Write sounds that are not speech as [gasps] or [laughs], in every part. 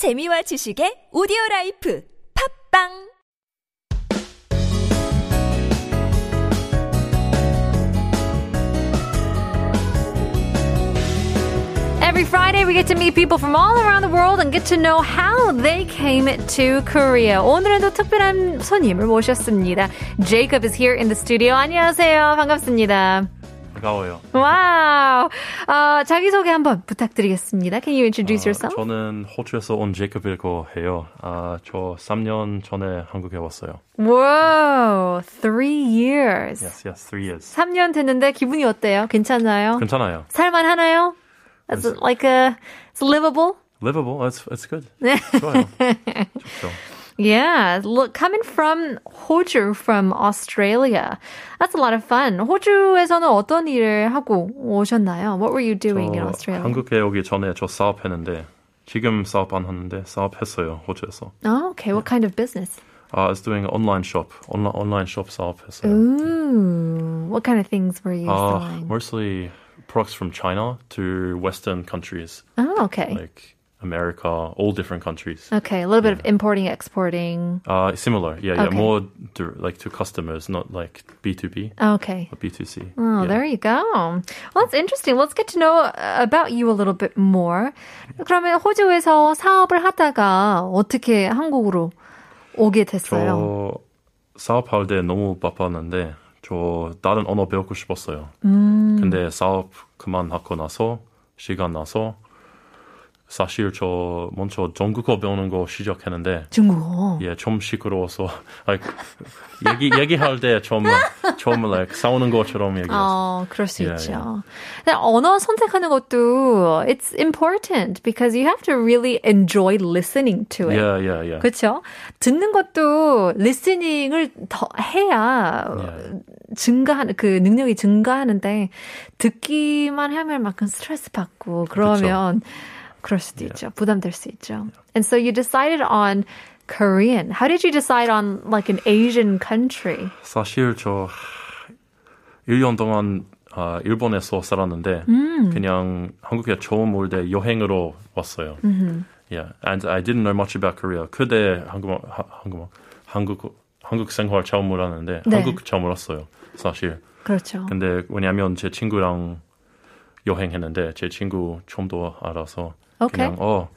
재미와 지식의 오디오 라이프 팟빵 Every Friday, we get to meet people from all around the world and get to know how they came to Korea. 오늘은 또 특별한 손님을 모셨습니다. Jacob is here in the studio. 안녕하세요. 반갑습니다. 반가워요. 와우. 어, 자기소개 한번 부탁드리겠습니다. Can you introduce yourself? 저는 호주에서 온 제이콥이라고 해요. 아, 저 3년 전에 한국에 왔어요. Whoa, three years. Yes, yes, three years. 3년 됐는데 기분이 어때요? 괜찮나요? 괜찮아요. 살만 하나요? Is it like a, it's livable? Livable, it's, it's good. 네. 좋아요. 좋죠. Yeah, look, coming from 호주, from Australia. That's a lot of fun. 호주에서는 어떤 일을 하고 오셨나요? What were you doing in 저 Australia? 한국에 오기 전에 저 사업했는데 지금 사업 안 하는데 사업했어요 호주에서. Oh, okay. What kind of business? I was doing an online shop, online online shop 사업했어요. Ooh, what kind of things were you Uh, selling? mostly products from China to Western countries Oh, okay. like America, all different countries. Okay, a little bit of importing, exporting. Uh, similar, yeah, yeah, Okay. more to, like to customers, not like B two B, Okay. but B two C. Oh, there you go. Well, that's interesting. Let's get to know uh, about you a little bit more. 그러면 호주에서 사업을 하다가 어떻게 한국으로 오게 됐어요? 저 사업할 때 너무 바빴는데 저 다른 언어 배우고 싶었어요. 음. 근데 사업 그만하고 나서 시간 나서 사실 저 먼저 중국어 배우는 거 시작했는데 중국어. 예, 좀 시끄러워서 [laughs] like, 얘기 얘기할 때좀 좀 like 싸우는 것처럼 얘기했어요. 어, 그럴 수 예, 있죠. 근데 언어 선택하는 것도 it's important because you have to really enjoy listening to it. Yeah, yeah, yeah. 그렇죠? 듣는 것도 listening을 더 해야 예. 증가하는 그 능력이 증가하는데 듣기만 하면 막 스트레스 받고 그러면 그 럴 수도 있죠. 부담될 수 있죠. And so you decided on Korean. How did you decide on like an Asian country? 사실 저 1년 동안 아, 일본에서 살았는데 그냥 한국에 처음 올 때 여행으로 왔어요. Yeah, and I didn't know much about Korea. 그때 한국말 하- 한국말 한국 한국 생활 처음 알았는데 네. 한국 처음 알았어요. 사실. 그렇죠. 근데 왜냐면 제 친구랑 여행했는데 제 친구 좀 더 알아서 오케이. 그냥 어,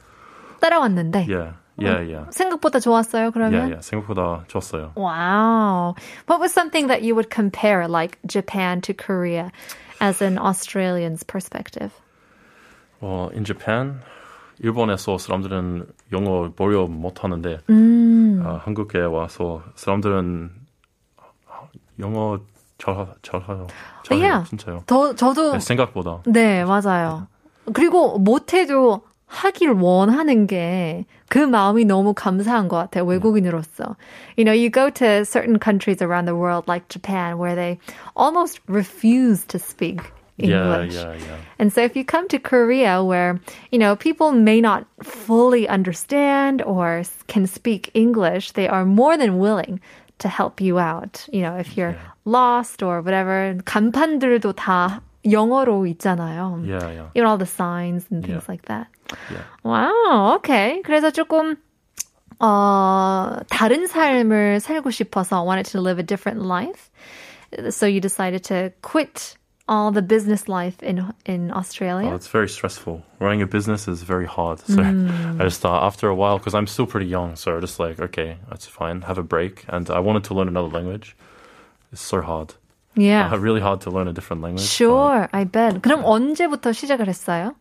따라왔는데 yeah, yeah, yeah. 생각보다 좋았어요. Yeah, 그러면 yeah. 생각보다 좋았어요. Wow. What was something that you would compare, like Japan to Korea, as an Australian's perspective? 어, in Japan, 일본에서 사람들은 영어 보려 못하는데 아, 한국에 와서 사람들은 영어 잘 잘해요. 잘해요, Yeah. 진짜요. 더 저도 네, 생각보다. 네 맞아요. 그리고 못해도 하길 원하는 게 그 마음이 너무 감사한 것 같아요. 외국인으로서. You know, you go to certain countries around the world like Japan where they almost refuse to speak Yeah, English. yeah, yeah. And so if you come to Korea where, you know, people may not fully understand or s- can speak English, they are more than willing to help you out. You know, if you're lost or whatever. 간판들도 다 영어로 있잖아요. Yeah, yeah. Even all the signs and things Yeah. like that. Yeah. Wow, okay. 그래서 조금 어, 다른 삶을 살고 싶어서 wanted to live a different life. So you decided to quit all the business life in in Australia. Oh, it's very stressful. Running a business is very hard. So I [laughs] just thought after a while, because I'm still pretty young, so I just like, okay, that's fine. Have a break. And I wanted to learn another language. It's so hard. Yeah. Uh, really hard to learn a different language. Sure, I bet. 그럼 언제부터 시작을 했어요?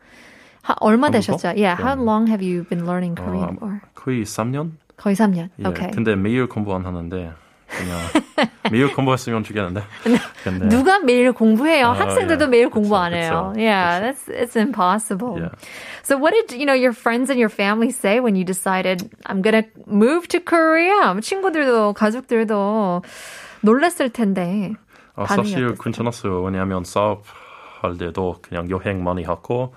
하, 얼마? 되셨죠? Yeah, how 네. long have you been learning Korean 어, for? 거의 3년? 거의 3년. 예, Okay. 근데 매일 공부 안 하는데 그냥 매일 공부했으면 좋겠는데. 근데 누가 매일 공부해요? 아, 학생들도 예. 매일 공부 안 해요. 그쵸, Yeah, 그쵸. that's it's impossible. Yeah. So what did you know your friends and your family say when you decided I'm gonna move to Korea? 친구들도 가족들도 놀랐을 텐데. 아, 사실 어땠어요? 괜찮았어요. 왜냐하면 사업 할 때도 그냥 여행 많이 하고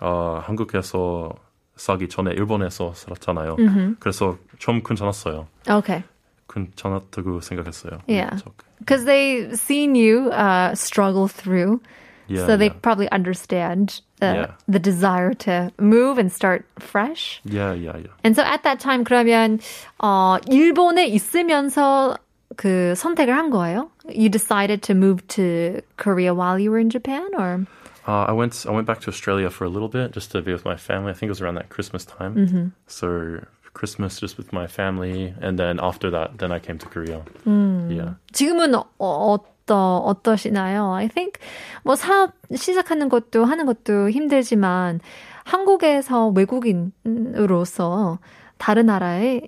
어, 한국에서 살기 전에 일본에서 살았잖아요. 그래서 좀 괜찮았어요. Okay. 괜찮았다고 생각했어요. Yeah. 저- Because they've seen you uh, struggle through, Yeah, so they yeah. probably understand the, Yeah. the desire to move and start fresh. Yeah, yeah, yeah. And so at that time 그러면 어 일본에 있으면서 그 선택을 한 거예요? You decided to move to Korea while you were in Japan or Uh, I went. I went back to Australia for a little bit just to be with my family. I think it was around that Christmas time. Mm-hmm. So Christmas just with my family, and then after that, then I came to Korea. Mm. Yeah. 지금은 어, 어떠 어떠시나요? I think 뭐 사업 시작하는 것도 하는 것도 힘들지만 한국에서 외국인으로서 다른 나라에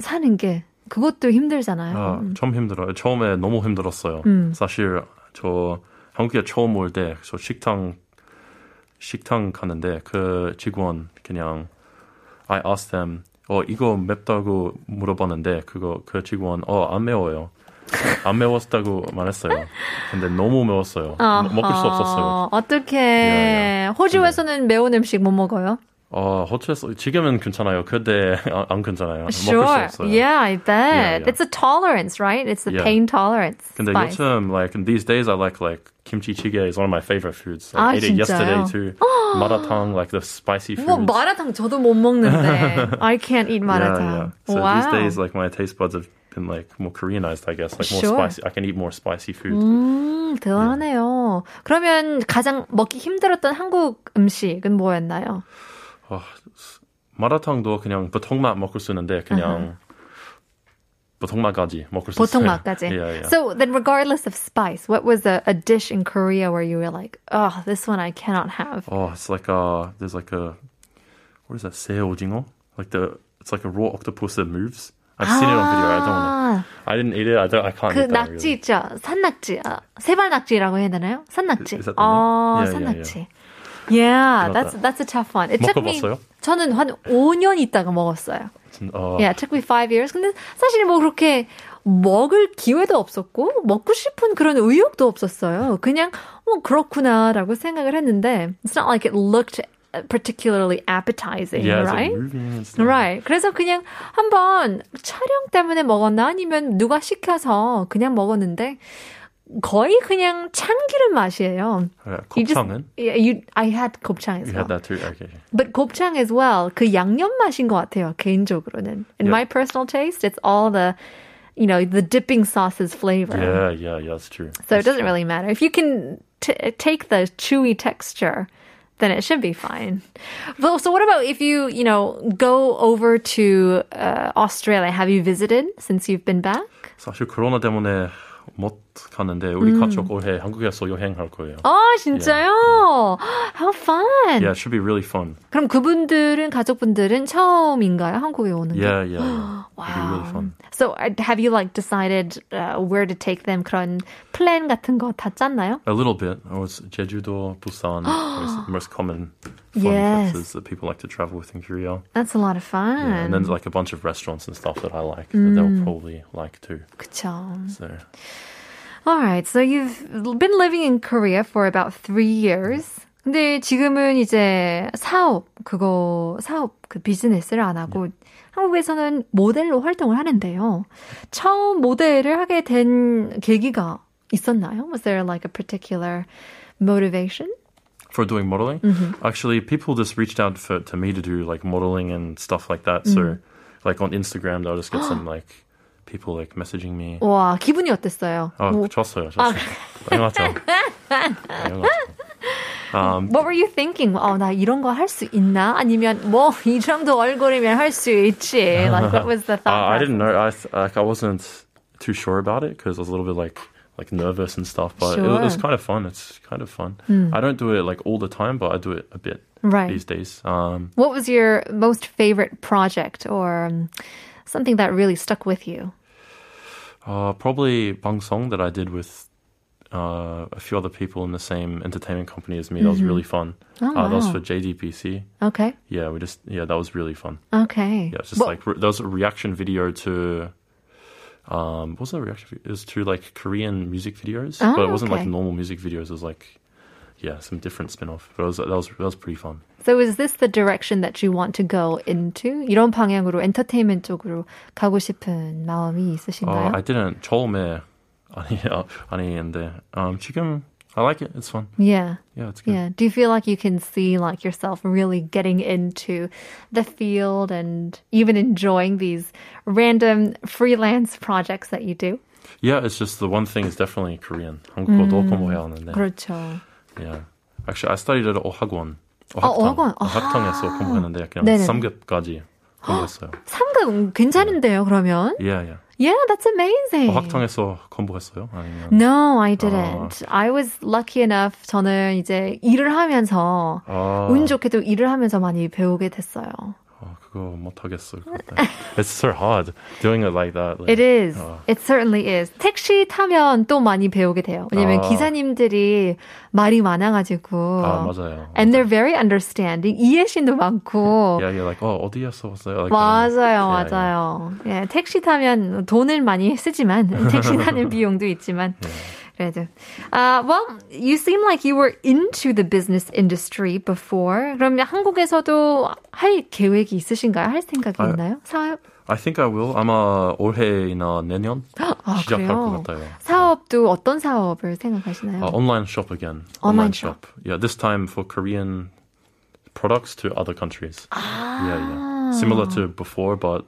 사는 게 그것도 힘들잖아요. 아, 좀 힘들어요. 처음에 너무 힘들었어요. 음. 사실 저 한국에 처음 올 때 저 식당 식당 가는데 그 직원 그냥 I asked them 어 이거 맵다고 물어봤는데 그거 그 직원 어 안 매워요. 안 매웠다고 말했어요. 근데 너무 매웠어요. 먹- 먹을 수 없었어요. 어떻게 예, 예. 호주에서는 매운 음식 못 먹어요? 어, 호텔에서 지금은 괜찮아요. 그때 안, 안 괜찮아요. 먹을 수 Sure. 없어요. Yeah, I bet. Yeah, yeah. It's a tolerance, right? It's the Yeah. pain tolerance. 근데 spice. 요즘 like these days I like like kimchi jjigae is one of my favorite foods. 아, I ate it yesterday 진짜요? too. maratang like the spicy foods. 뭐 마라탕 저도 못 먹는데 I can't eat yeah, 마라탕. yeah. So wow. these days like my taste buds have been like more Koreanized, I guess. Like more Sure. spicy. I can eat more spicy food. 음, 대단하네요. 그러면 가장 먹기 힘들었던 한국 음식은 뭐였나요? 아, 마라탕도 그냥 보통 맛 먹을 수 있는데 그냥 보통 맛까지 먹을 수 보통 있어요. 맛까지. [laughs] Yeah, yeah. So then regardless of spice, what was a, a dish in Korea where you were like, oh, this one I cannot have? Oh, it's like uh there's like a what is that? 새오징어? Like the it's like a raw octopus that moves. I've seen it on video. I don't know. 아, I didn't eat it. I don't. I can't 그 eat that. 낙지 Really. 있죠? 산낙지. 아, 세발낙지라고 해야 되나요? 산낙지. Is that the 어, name? Yeah, yeah, 산낙지. Yeah, Not that's that. that's a tough one. It took me? 저는 한 5년 있다가 먹었어요. 진- 어, Yeah, it took me five years. 근데 사실 뭐 그렇게 먹을 기회도 없었고 먹고 싶은 그런 의욕도 없었어요. 그냥 뭐 그렇구나라고 생각을 했는데 it's not like it looked particularly appetizing, yeah, right? Right. 그래서 그냥 한번 촬영 때문에 먹었나 아니면 누가 시켜서 그냥 먹었는데 거의 그냥 참기름 맛이에요. Yeah, You just- 곱창은? Yeah, you, I had 곱창 as You well. had that too. Okay. But 곱창 as well. 그 양념 맛인 것 같아요. 개인적으로는. In Yeah. my personal taste, it's all the, you know, the dipping sauce's flavor. Yeah, yeah, yeah. That's true. So it doesn't really matter. If you can t- take the chewy texture, then it should be fine. Well, so what about if you, you know, go over to uh, Australia? Have you visited since you've been back? 사실 코로나 때문에 못 가는데 우리 음. 가족 올해 한국에서 여행할 거예요. 아, 진짜요? How fun. Yeah, it should be really fun. 그럼 그분들은, 가족분들은 처음인가요? 한국에 오는 게? Yeah, yeah. yeah. [gasps] It'll be really fun. So uh, have you like decided uh, where to take them? 그런 플랜 같은 거 다 짰나요? A little bit. I was Jeju-do, Busan, was [gasps] the most common fun Yes. places that people like to travel with in Korea. That's a lot of fun. Yeah, and then there's like a bunch of restaurants and stuff that I like that Mm. they'll probably like too. 그쵸. So All right. So you've been living in Korea for about three years. 근데 지금은 이제 사업, 그거, 사업, 그 비즈니스를 안 하고 한국에서는 모델로 활동을 하는데요. 처음 모델을 하게 된 계기가 있었나요? Was there like a particular motivation? for doing modeling, Mm-hmm. actually, people just reached out for, to me to do like modeling and stuff like that. Mm. So, like on Instagram, they'll just get some [gasps] like people like messaging me. 와, 기분이 어땠어요? 아, 뭐, 좋았어요. 좋았어요. 당연하죠. 당연하죠. Um, What were you thinking? 어, 나 이런 거 할 수 있나? 아니면 뭐 이 정도 얼굴이면 할 수 있지. Like what was the thought? [laughs] Uh, I process? didn't know. I th- like I wasn't too sure about it because I was a little bit like like nervous and stuff. But it, it was Sure. kind of fun. It's kind of fun. I don't do it like all the time, but I do it a bit Right. these days. Um, What was your most favorite project or um, something that really stuck with you? Uh, probably Bang Song that I did with uh, a few other people in the same entertainment company as me. That was really fun. Oh, uh, That was for JTBC. Okay. Yeah, we just yeah, that was really fun. Okay. Yeah, it's just Well, like re- that was a reaction video to. Um, what was that reaction? It was to like Korean music videos, but Oh, it wasn't like normal music videos. It was like, yeah, some different spin-off. But it was that was that was pretty fun. So is this the direction that you want to go into? 이런 방향으로 엔터테인먼트 쪽으로 가고 싶은 마음이 Uh, 있으신가요? I didn't 처음에 아니 아, 아니인데 um, 지금 I like it. It's fun. Yeah. Yeah, it's good. Yeah. Do you feel like you can see like yourself really getting into the field and even enjoying these random freelance projects that you do? Yeah, it's just the one thing is definitely Korean. 한국어도 공부해야 하는데. 그렇죠. Yeah. Actually, I studied at 어학원. 어, 어학원. 어학당에서 공부했는데 그냥 네네. 3급까지 공부했어요. 상급 괜찮은데요, 그러면? Yeah, yeah. Yeah, that's amazing. 어학당에서 공부했어요? 아니면 No, I didn't. I was lucky enough. 저는 이제 일을 하면서 아, 운 좋게도 일을 하면서 많이 배우게 됐어요. 아, 그거 못 하겠어요. 그때. It's so hard doing it like that. Like, It is. 어. It certainly is. 택시 타면 또 많이 배우게 돼요. 왜냐면 아. 기사님들이 말이 많아가지고. 아, 맞아요. And they're very understanding. 이해심도 많고. Yeah, you're like, 어, 어디에서 왔어요? Like, 맞아요, yeah, yeah. 맞아요. 예, 택시 타면 돈을 많이 쓰지만 택시 타는 비용도 있지만 그래도. Uh, well, you seem like you were into the business industry before. 그럼 한국에서도 할 계획이 있으신가요? 할 생각이 아, 있나요? 사업? I think I will. 아마 올해나 내년 [gasps] 아, 시작할 그래요? 것 같아요. 사업도 어떤 사업을 생각하시나요? Uh, online shop again. Online shop. Yeah, this time for Korean products to other countries. Yeah, yeah. Similar to before, but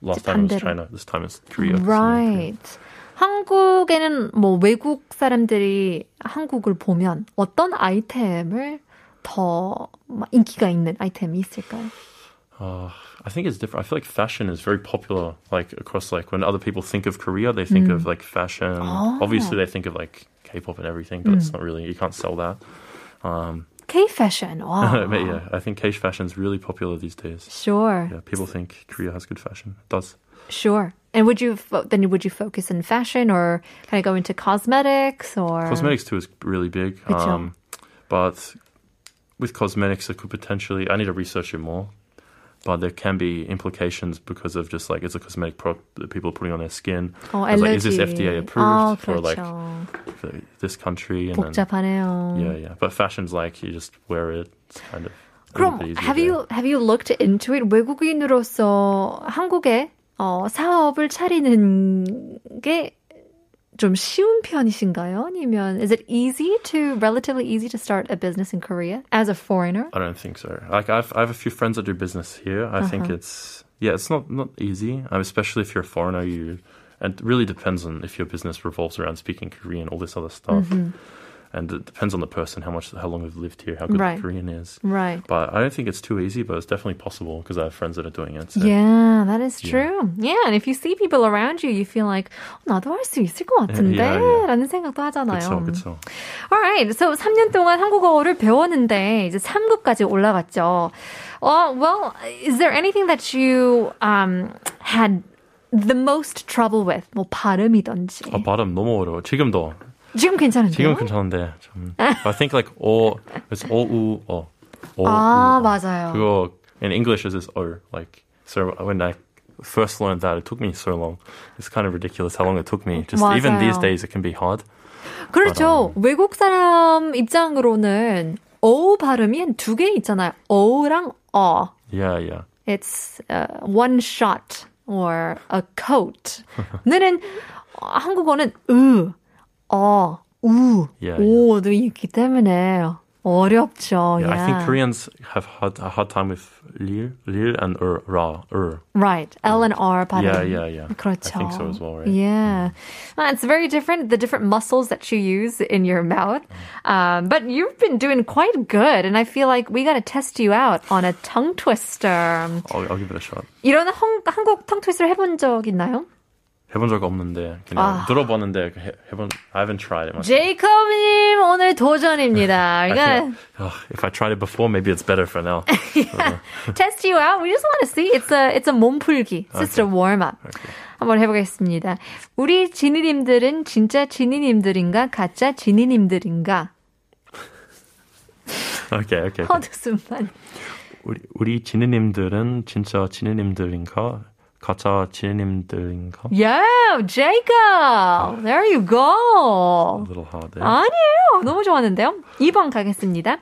last time it was 반대로. China. This time it's Korea. Right. 한국에는 뭐 외국 사람들이 한국을 보면 어떤 아이템을 더 막 인기가 있는 아이템이 있을까요? Uh, I think it's different. I feel like fashion is very popular. Like across, like when other people think of Korea, they think of like fashion. Obviously, they think of like K-pop and everything, but it's not really. You can't sell that. Um, K fashion. [laughs] 와. but yeah, I think K fashion is really popular these days. Sure. Yeah, people think Korea has good fashion. It does. Sure. And would you fo- then would you focus in fashion or kind of go into cosmetics or Cosmetics too is really big. 그쵸. Um, but with cosmetics, it could potentially. I need to research it more. But there can be implications because of just like it's a cosmetic product that people are putting on their skin. 어, It's like, is this 알레르기. FDA approved 아, for like 그렇죠. for this country? And then, 복잡하네요. yeah, yeah. But fashion's like you just wear it. It's kind of. a 그럼 little bit easier have there. you have you looked into it? 외국인으로서 한국에 어, 사업을 차리는 게 좀 쉬운 편이신가요? 아니면 is it easy to relatively easy to start a business in Korea as a foreigner? I don't think so. Like I've I have a few friends that do business here. I think Uh-huh. it's yeah, it's not not easy, um, especially if you're a foreigner. You and it really depends on if your business revolves around speaking Korean, all this other stuff, Mm-hmm. and it depends on the person, how much, how long they've lived here, how good Right. the Korean is. Right. But I don't think it's too easy, but it's definitely possible because I have friends that are doing it. So. Yeah, that is true. Yeah, and if you see people around you, you feel like 어, 나도 할 수 있을 것 같은데 [laughs] Yeah, yeah. 라는 생각도 하잖아요. 그쵸, 그쵸. Alright, so 3년 동안 한국어를 배웠는데 이제 3급까지 올라갔죠. Uh, well, is there anything that you um, had the most trouble with? 뭐 발음이든지. 아, 발음 너무 어려워. 지금도 지금 괜찮은데요? 지금 괜찮은데 좀. I think like 어, it's 어우 어. 어, 아, 우, 어. 맞아요. 그거 in English is this o like so when I first learned that it took me so long. It's kind of ridiculous how long it took me. Just even these 맞아요. days it can be hard. 그렇죠. 외국 사람 입장으로는 어 발음이 한 두 개 있잖아요. 어랑 어. Yeah, yeah. It's uh, one shot or a coat. [laughs] 너는 어, 한국어는 으, 어, 우, Yeah, 오도 있기 때문에 어렵죠. Yeah, I think yeah. Koreans have had a hard time with lir, lir and er, ra, er. Right. L and R 발음. Yeah, yeah, yeah. 그렇죠. I think so as well, right? Yeah. Uh, it's very different, the different muscles that you use in your mouth. Um, but you've been doing quite good, and I feel like we got to test you out on a tongue twister. I'll, I'll give it a shot. 이런 한, 한국 tongue twister 해본 적 있나요? 해본 적 없는데 그냥 들어봤는데 해, 해본 I haven't tried it. 제이콥님 오늘 도전입니다. Gonna oh, if I tried it before, maybe it's better for now. test you out. We just want to see. It's a it's a 몸풀기. It's just a warm up. 한번 해보겠습니다. 우리 지니님들은 진짜 지니님들인가 가짜 지니님들인가? okay, okay. okay. 헛웃음만. 우리 우리 지니님들은 진짜 지니님들인가 가짜 지니님들인가? Yeah, Jacob. There you A go. little hard there. 아니에요. 너무 좋았는데요. 2번 가겠습니다.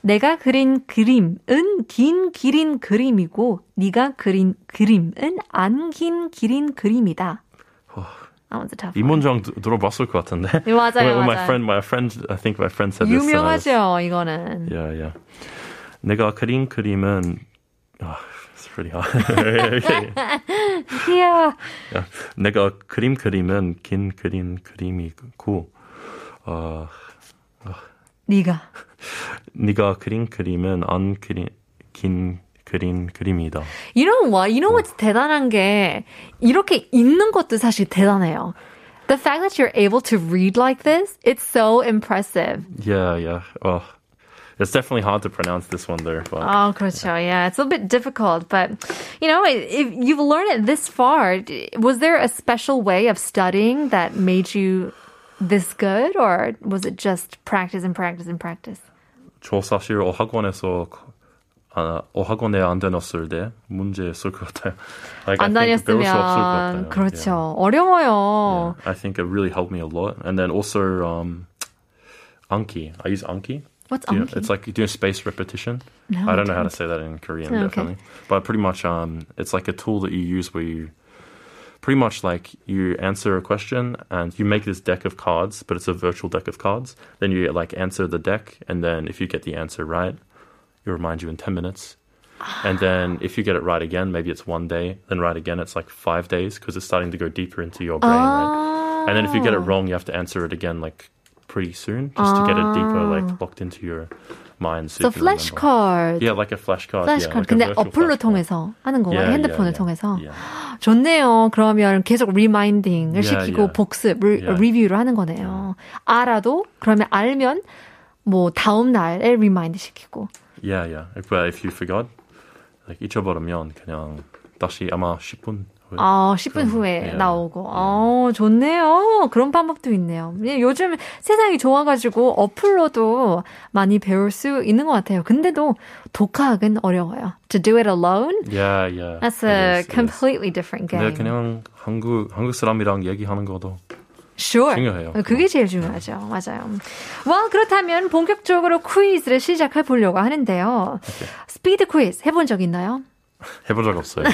내가 그린 그림은 긴 기린 그림이고 네가 그린 그림은 안 긴 기린 그림이다. That one's a tough 이 one. 문장 드- 들어봤을 것 같은데. 네, 맞아요, my 맞아요. friend, my friend, I think my friend said this. 유명하죠, 이거는. Yeah, yeah. 내가 그린 그림은 ah, it's pretty hard. [laughs] Yeah. Yeah. 내가 그림 그림은 긴 그린 그림이고 어, 네가. 네가 그린 그림은 안 그린 긴 그린 그림이다. You know what? You know what's 대단한 게 이렇게 읽는 것도 사실 대단해요. The fact that you're able to read like this, it's so impressive. Yeah, yeah. Well, it's definitely hard to pronounce this one there, but Oh, 그렇죠. Yeah, it's a bit difficult, but you know, if you've learned it this far, was there a special way of studying that made you this good, or was it just practice and practice and practice? 저 사실 어학원에서 아, 어학원에 안 다녔을 때 문제 있을 것 같아요. Like, I 안 think 배울 수 없을 것 다녔으면 같아요. 그렇죠. Yeah. 어려워요. Yeah. I think it really helped me a lot. And then also um, Anki. I use Anki. What's you know-? It's like doing space repetition. No, I I don't know how to say that in Korean, Okay. definitely. But pretty much, um, it's like a tool that you use where you, pretty much like you answer a question and you make this deck of cards, but it's a virtual deck of cards. Then you like answer the deck, and then if you get the answer right, it remind you in ten minutes. And then if you get it right again, maybe it's one day. Then right again, it's like five days because it's starting to go deeper into your brain. Right? And then if you get it wrong, you have to answer it again like pretty soon just to get it deeper, like locked into your mind. So So, flashcard. Yeah, like a flashcard. flashcard. Yeah, like 근데 어플로 flashcard. 통해서 하는 거예요. Yeah, 핸드폰을 yeah, 통해서. yeah. 좋네요. 그러면 계속 리마인딩을 Yeah, 시키고 yeah. 복습, 리, Yeah. 리뷰를 하는 거네요. 알아도 그러면 알면 뭐 다음 날에 리마인드 시키고. Yeah, yeah. If, uh, if you forgot, like 잊어버리면 그냥 다시 아마 10분 후에. 아, 10분 그럼, 후에 yeah. 나오고. 어, 좋네요. 그런 방법도 있네요. 예, 요즘 세상이 좋아가지고 어플로도 많이 배울 수 있는 것 같아요. 근데도 독학은 어려워요. To do it alone, Yeah, yeah. that's a is. completely different 근데 game. 그냥 한국 한국 사람이랑 얘기하는 것도 Sure. 중요해요. 그게 제일 중요하죠. 맞아요. well, 그렇다면 본격적으로 퀴즈를 시작해 보려고 하는데요. 스피드 퀴즈 해본 적 있나요? 해본 적 없어요.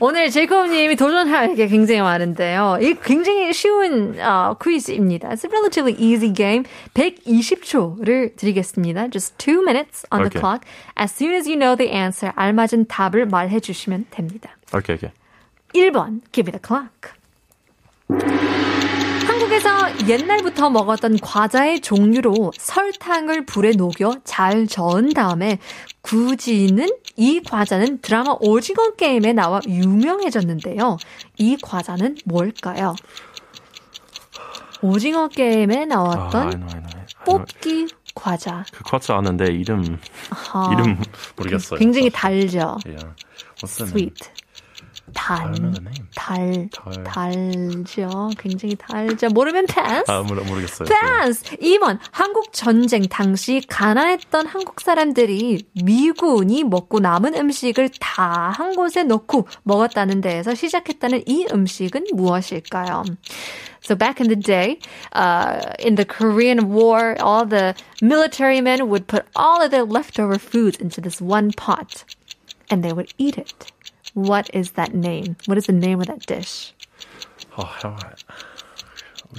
오늘 제이콥님이 도전할 게 굉장히 많은데요. 이 굉장히 쉬운 어, 퀴즈입니다. It's a relatively easy game. 120초를 드리겠습니다. Just two minutes on the Okay. clock. As soon as you know the answer, 알맞은 답을 말해 주시면 됩니다. Okay, okay. 1번, give it a clock. 한국에서 옛날부터 먹었던 과자의 종류로 설탕을 불에 녹여 잘 저은 다음에 구지는 이 과자는 드라마 오징어 게임에 나와 유명해졌는데요. 이 과자는 뭘까요? 오징어 게임에 아, 나왔던 I know, I know. I know. 뽑기 과자. 그 과자 아는데 이름 아하. 이름 모르겠어요. 굉장히 달죠. Yeah. What's the sweet. Name. 달, 달. 달죠. 굉장히 달죠. 모르면 패스. 아, 모르, 모르겠어요. 패스. 2번. 한국 전쟁 당시 가난했던 한국 사람들이 미군이 먹고 남은 음식을 다 한 곳에 넣고 먹었다는 데에서 시작했다는 이 음식은 무엇일까요? So back in the day, uh, in the Korean War, all the military men would put all of their leftover foods into this one pot, and they would eat it. What is that name? What is the name of that dish? 아, how I-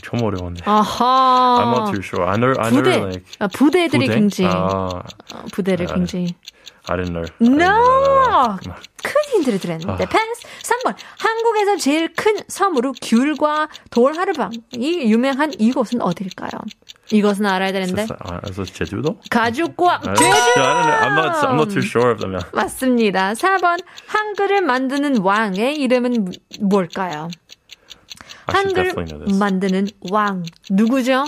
좀 어려운데. 아하. I'm not too sure. I know, I know, 부대. like 아, 부대들이 부대? 굉장히 아, 어, 부대를 아, 굉장히 I didn't know. No! 큰 힌트를 드렸는데 아. 패스 3번 한국에서 제일 큰 섬으로 귤과 돌하르방이 유명한 이곳은 어딜까요? 이것은 알아야 되는데 아, 그래서 제주도? 가죽과 I, 제주 yeah, I don't know. I'm not, I'm not too sure of them. Yeah. 맞습니다. 4번 한글을 만드는 왕의 이름은 무- 뭘까요? 한글. 만드는 왕 누구죠?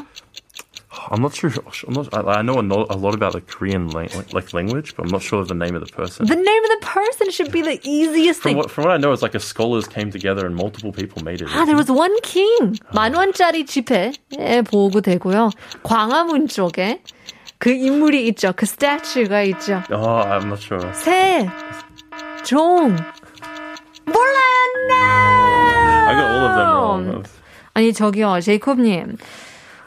I'm not sure. I'm not. I, I know a no- a lot about the Korean lang- like language, but I'm not sure of the name of the person. The name of the person should be the easiest From thing. what, from what I know, it's like a scholars came together and multiple people made it. 아, there was one king. 만 원짜리 지폐에 보고 되고요. 광화문 쪽에 그 인물이 있죠. 그 스태츄가 있죠. Oh, I'm not sure. 새, 종. 몰라요, I got all of them wrong. 아니, 저기요, 제이콥님.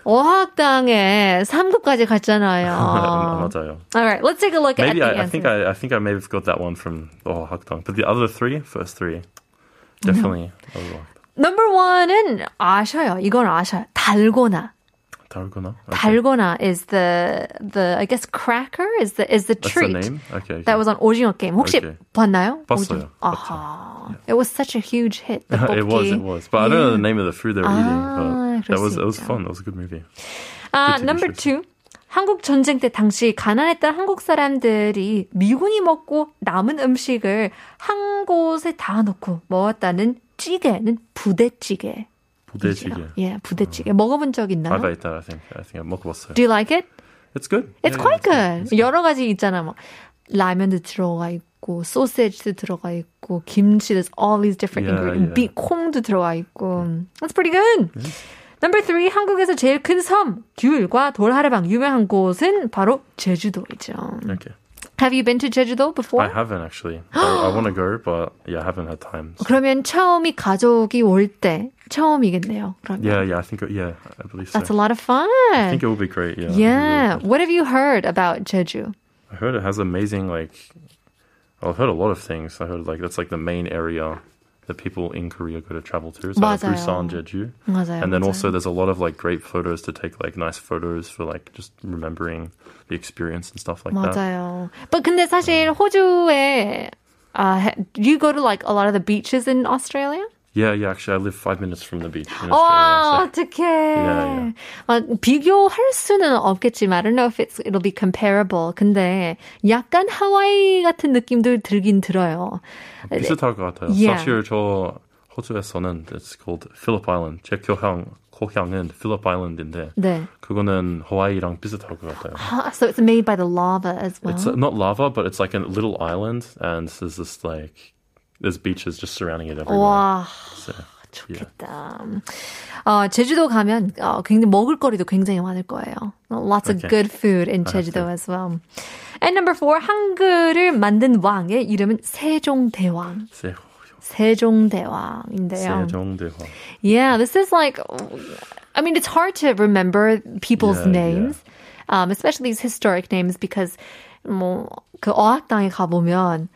어학당에 3급까지 갔잖아요. 맞아요. Alright, let's take a look Maybe at the I, I answer. think I, I think I may have got that one from Oh Hakdong, but the other three, first three, definitely. Oh, number one은 아셔요. 이건 아셔요. 달고나. 달고나. Okay. 달고나 is the the I guess cracker is the is the That's treat. the name. Okay. That was on 오징어 게임. 혹시 Okay. 봤나요? 봤어요. 아하. It was such a huge hit. It was. It was. But I don't know the name of the food they were eating. Ah, But that was. It was fun. That was a good movie. 아, Good number two. 한국 전쟁 때 당시 가난했던 한국 사람들이 미군이 먹고 남은 음식을 한 곳에 다 놓고 먹었다는 찌개는 부대찌개. 부대찌개. 예, 부대찌개. 먹어본 적 있나요? I've ate that. I think. I think I 먹어봤어요. Do you like it? It's good. It's Yeah, quite yeah, good. 여러 가지 있잖아. 막 라면도 들어가 있고, 소세지도 들어가 있고, 김치, there's all these different Yeah, ingredients. yeah. 비, 콩도 들어가 있고. That's pretty good. Number three, 한국에서 제일 큰 섬, 귤과 돌하르방 유명한 곳은 바로 제주도이죠. Okay. Have you been to 제주도 before? I haven't actually. I, I want to go, but yeah, I haven't had time. So- 그러면 처음이 가족이 올 때 처음이겠네요. 그러면. Yeah, yeah. I think. Yeah, I believe so. That's a lot of fun. I think it will be great. Yeah. it'll be yeah. really good. What have you heard about Jeju? I heard it has amazing like. well, I've heard a lot of things. I heard like that's like the main area that people in Korea go to travel to. So like, 맞아요. Busan, Jeju. 맞아요. And then 맞아요. also there's a lot of like great photos to take like nice photos for like just remembering the experience and stuff like that. 맞아요. But 근데 사실 호주에 uh, ha- do you go to like a lot of the beaches in Australia? Yeah, yeah. Actually, I live five minutes from the beach in 와, Australia. so- 어떡해. yeah. 막 비교할 수는 없겠지만 I don't know if it's, it'll be comparable. 근데 약간 하와이 같은 느낌도 들긴 들어요. 비슷할 것 같아요. Yeah. 사실 저 호주에서는 it's called Phillip Island. 제 고향 고향은 Phillip Island인데 네. 그거는 하와이랑 비슷할 것 같아요. Ah, So it's made by the lava as well. It's uh, not lava, but it's like a little island, and there's this like there's beaches just surrounding it everywhere. 와, So, yeah. 좋겠다. 어, 제주도 가면 어, 굉장히 먹을거리도 굉장히 많을 거예요. Lots of Okay. good food in 제주도 as well. And number four, 한글을 만든 왕의 이름은 세종대왕. 세- 세종대왕인데요. 세종대왕. Yeah, this is like, I mean, it's hard to remember people's Yeah, names, Um, especially these historic names, because 뭐 그 어학당에 가보면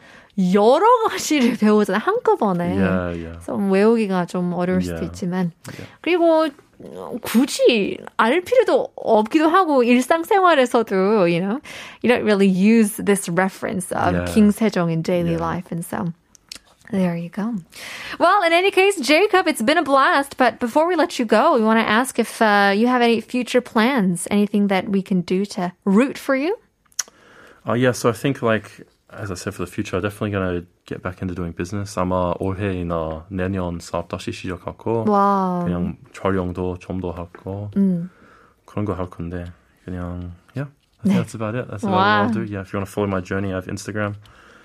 여러 가지를 [laughs] 배우잖아요 한꺼번에. Yeah, yeah. 좀 외우기가 좀 어려울 수도 Yeah. 있지만 그리고 굳이 알 필요도 없기도 하고 일상생활에서도 you know you don't really use this reference of Yeah. King Sejong in daily Yeah. life and so there you go. Well, in any case, Jacob, it's been a blast. But before we let you go, we want to ask if uh, you have any future plans, anything that we can do to root for you. Uh, yeah, so I think like as I said for the future, I'm definitely gonna get back into doing business. 아마 올해나 내년 사업 다시 시작하고 Wow. 그냥 촬영도 좀 더 하고 음. 그런 거 할 건데 그냥 yeah. I think that's about it. That's about Wow. what I'll do. Yeah, if you want to follow my journey, I have Instagram.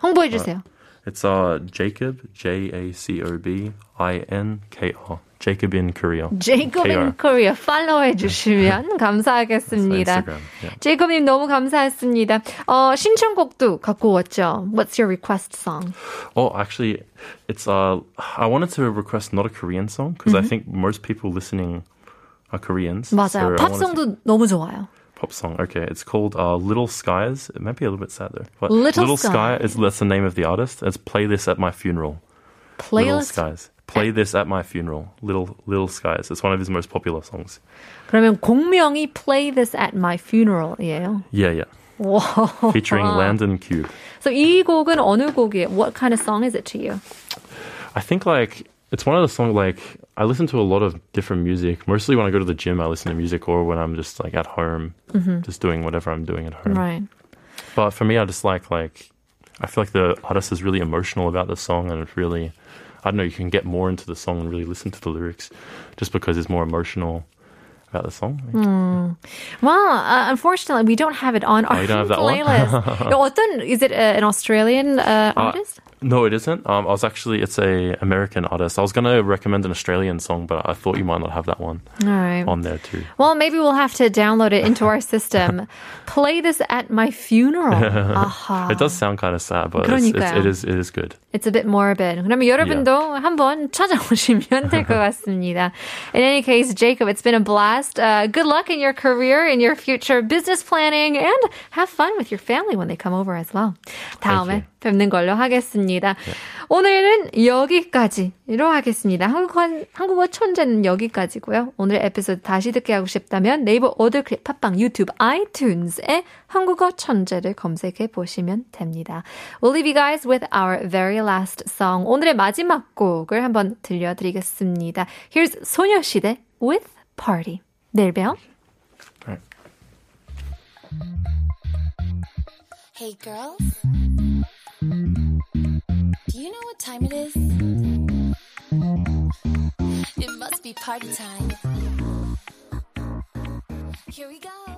홍보해 주세요. It's uh Jacob J A C O B I N K R. Jacob in Korea. Jacob in Korea. 팔로우 해주시면 [laughs] 감사하겠습니다. Yeah. 너무 감사했습니다. 어, 신청곡도 갖고 왔죠. What's your request song? Oh, actually, it's uh, I wanted to request not a Korean song because mm-hmm. I think most people listening are Koreans. 맞아요. So 팝송도 to... 너무 좋아요. pop song. Okay, it's called uh, Lil Skies. It might be a little bit sad though. But Little, Little Sky. Sky is that's the name of the artist. It's play this at my funeral. Playlist Lil Skies. Play this at my funeral, Little Lil Skies. It's one of his most popular songs. 그러면 공명이 Play this at my funeral, Yeah, yeah. Wow. Featuring Landon Cube. So 이 곡은 어느 곡이에요? What kind of song is it to you? I think like it's one of the songs like I listen to a lot of different music. Mostly when I go to the gym, I listen to music, or when I'm just like at home, mm-hmm. just doing whatever I'm doing at home. Right. But for me, I just like like I feel like the artist is really emotional about the song, and it's really I don't know, you can get more into the song and really listen to the lyrics just because it's more emotional about the song. Mm. Well, uh, unfortunately, we don't have it on oh, our [laughs] no, playlist. [laughs] 어떤, is it uh, an Australian uh, uh, artist? No, it isn't. Um, I was actually, it's a American artist. I was going to recommend an Australian song, but I thought you might not have that one on there too. Well, maybe we'll have to download it into our [laughs] system. Play this at my funeral. It does sound kind of sad, but it's, it's, it, is, it is good. It's a bit morbid. 그러면 여러분도 한번 찾아오시면 될 것 같습니다. In any case, Jacob, it's been a blast. Uh, good luck in your career, in your future business planning, and have fun with your family when they come over as well. 다음에 뵙는 걸로 하겠습니다. 오늘은 여기까지. 이로 하겠습니다. 한국어, 한국어 천재는 여기까지고요. 오늘 에피소드 다시 듣게 하고 싶다면 네이버 오더클립, 팟빵, 유튜브, 아이튠즈에 한국어 천재를 검색해 보시면 됩니다. We'll leave you guys with our very last song. 오늘의 마지막 곡을 한번 들려드리겠습니다. Here's 소녀시대 with Party. 내일 봬요. Hey girls, do you know what time it is? It must be party time. Here we go.